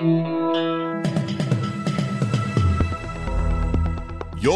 You're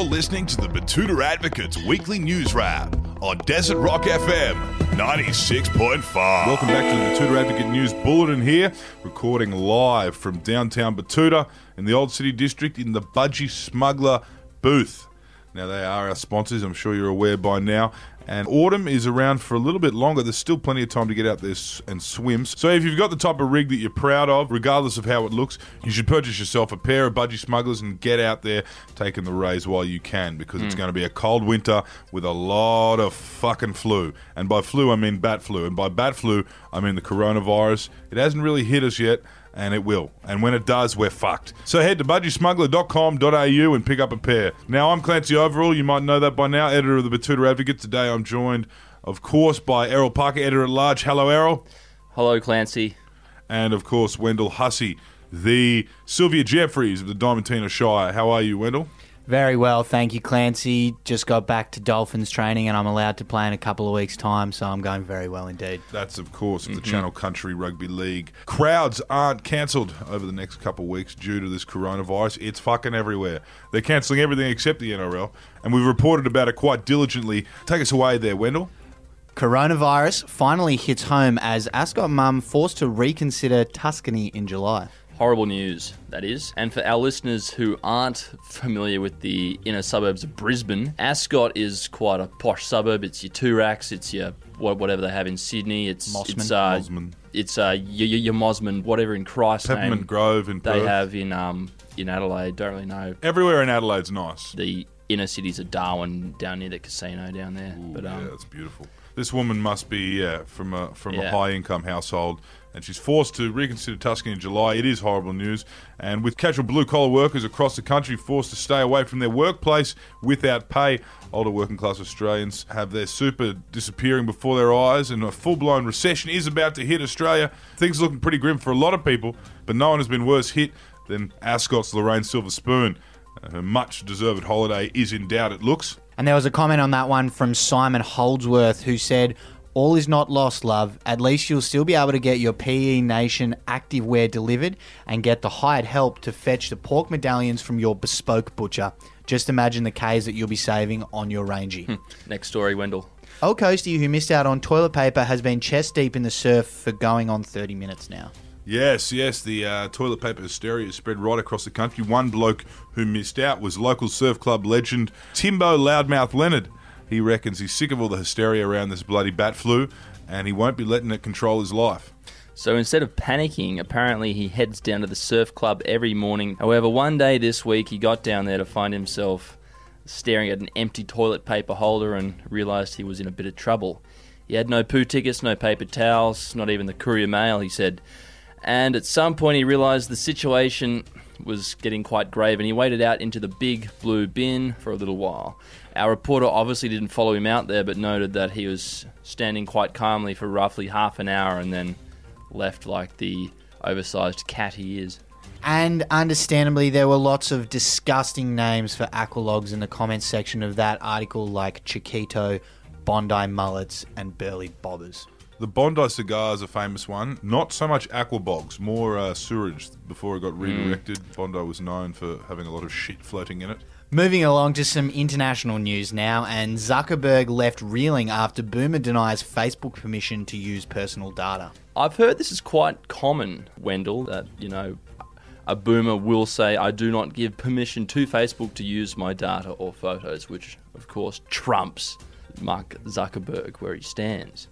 listening to the Betoota Advocates Weekly News Wrap on Desert Rock FM 96.5. Welcome back to the Betoota Advocate News Bulletin here, recording live from downtown Betoota in the Old City District in the Budgy Smuggler booth. Now, they are our sponsors, I'm sure you're aware by now. And autumn is around for a little bit longer. There's still plenty of time to get out there and swim. So, if you've got the type of rig that you're proud of, regardless of how it looks, you should purchase yourself a pair of Budgy Smugglers and get out there taking the rays while you can because it's hmm. going to be a cold winter with a lot of fucking flu. And by flu, I mean bat flu. And by bat flu, I mean the coronavirus. It hasn't really hit us yet and it will. And when it does, we're fucked. So head to budgysmuggler.com.au and pick up a pair. Now, I'm Clancy Overall. You might know that by now, editor of the Betoota Advocate. Today, I'm joined, of course, by Errol Parker, editor at large. Hello, Errol. Hello, Clancy. And, of course, Wendell Hussey, the Sylvia Jeffreys of the Diamantina Shire. How are you, Wendell? Very well, thank you, Clancy. Just got back to Dolphins training and I'm allowed to play in a couple of weeks' time, so I'm going very well indeed. That's, of course, the mm-hmm. Channel Country Rugby League. Crowds aren't cancelled over the next couple of weeks due to this coronavirus. It's fucking everywhere. They're cancelling everything except the NRL, and we've reported about it quite diligently. Take us away there, Wendell. Coronavirus finally hits home as Ascot mum forced to reconsider Tuscany in July. Horrible news, that is. And for our listeners who aren't familiar with the inner suburbs of Brisbane, Ascot is quite a posh suburb. It's your Toorak, it's your whatever they have in Sydney. It's Mosman. it's uh, Mosman. it's uh, your, your, Mosman, whatever in Christ's Peppermint name Grove in they Perth. have in um in Adelaide. Don't really know. Everywhere in Adelaide's nice. The inner cities of Darwin down near the casino down there. but um, yeah, that's beautiful. This woman must be yeah, from a from a high income household, and she's forced to reconsider Tuscany in July. It is horrible news, and with casual blue collar workers across the country forced to stay away from their workplace without pay, older working class Australians have their super disappearing before their eyes, and a full blown recession is about to hit Australia. Things are looking pretty grim for a lot of people, but no one has been worse hit than Ascot's Lorraine Silver Spoon. Her much deserved holiday is in doubt. It looks. And there was a comment on that one from Simon Holdsworth who said, All is not lost, love. At least you'll still be able to get your PE Nation activewear delivered and get the hired help to fetch the pork medallions from your bespoke butcher. Just imagine the K's that you'll be saving on your Rangy. Hmm. next story, Wendell. Old Coastie, who missed out on toilet paper, has been chest deep in the surf for going on 30 minutes now. Yes, yes, the uh, toilet paper hysteria spread right across the country. One bloke who missed out was local surf club legend Timbo Loudmouth Leonard. He reckons he's sick of all the hysteria around this bloody bat flu and he won't be letting it control his life. So instead of panicking, apparently he heads down to the surf club every morning. However, one day this week he got down there to find himself staring at an empty toilet paper holder and realised he was in a bit of trouble. He had no poo tickets, no paper towels, not even the courier mail, he said. And at some point he realised the situation was getting quite grave and he waded out into the big blue bin for a little while. Our reporter obviously didn't follow him out there but noted that he was standing quite calmly for roughly half an hour and then left like the oversized cat he is. And understandably, there were lots of disgusting names for aqualogs in the comments section of that article, like Chiquito, Bondi Mullets, and Burly Bobbers. The Bondi cigar is a famous one. Not so much aquabogs, more uh, sewerage. Before it got redirected, Bondi was known for having a lot of shit floating in it. Moving along to some international news now, and Zuckerberg left reeling after Boomer denies Facebook permission to use personal data. I've heard this is quite common, Wendell, that, you know, a boomer will say, I do not give permission to Facebook to use my data or photos, which, of course, trumps Mark Zuckerberg where he stands.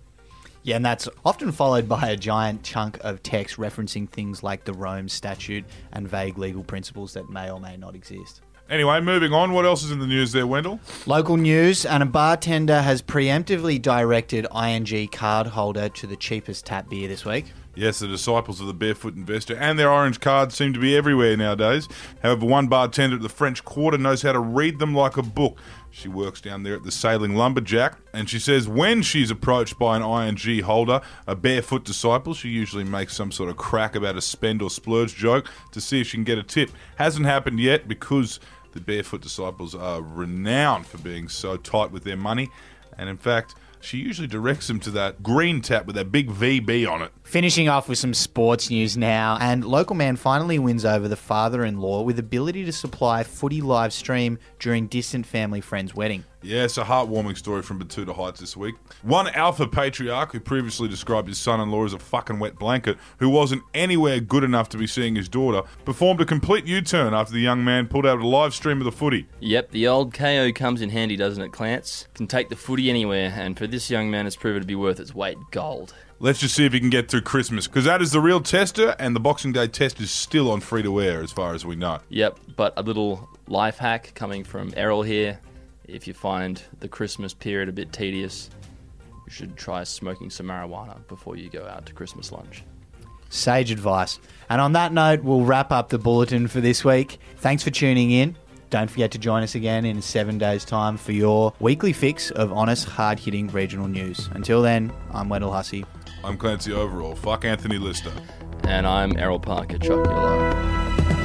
Yeah, and that's often followed by a giant chunk of text referencing things like the Rome Statute and vague legal principles that may or may not exist. Anyway, moving on. What else is in the news there, Wendell? Local news and a bartender has preemptively directed ING cardholder to the cheapest tap beer this week. Yes, the disciples of the barefoot investor and their orange cards seem to be everywhere nowadays. However, one bartender at the French Quarter knows how to read them like a book. She works down there at the Sailing Lumberjack, and she says when she's approached by an ING holder, a barefoot disciple, she usually makes some sort of crack about a spend or splurge joke to see if she can get a tip. Hasn't happened yet because the barefoot disciples are renowned for being so tight with their money, and in fact, she usually directs him to that green tap with that big VB on it. Finishing off with some sports news now, and local man finally wins over the father-in-law with ability to supply footy live stream during distant family friend's wedding. Yeah, it's a heartwarming story from Betoota Heights this week. One alpha patriarch who previously described his son in law as a fucking wet blanket, who wasn't anywhere good enough to be seeing his daughter, performed a complete U turn after the young man pulled out a live stream of the footy. Yep, the old Kayo comes in handy, doesn't it, Clance? Can take the footy anywhere, and for this young man, it's proven to be worth its weight in gold. Let's just see if he can get through Christmas, because that is the real tester, and the Boxing Day test is still on free to air as far as we know. Yep, but a little life hack coming from Errol here. If you find the Christmas period a bit tedious, you should try smoking some marijuana before you go out to Christmas lunch. Sage advice. And on that note, we'll wrap up the bulletin for this week. Thanks for tuning in. Don't forget to join us again in seven days' time for your weekly fix of honest, hard hitting regional news. Until then, I'm Wendell Hussey. I'm Clancy Overall. Fuck Anthony Lister. And I'm Errol Parker, Chuck Yellow.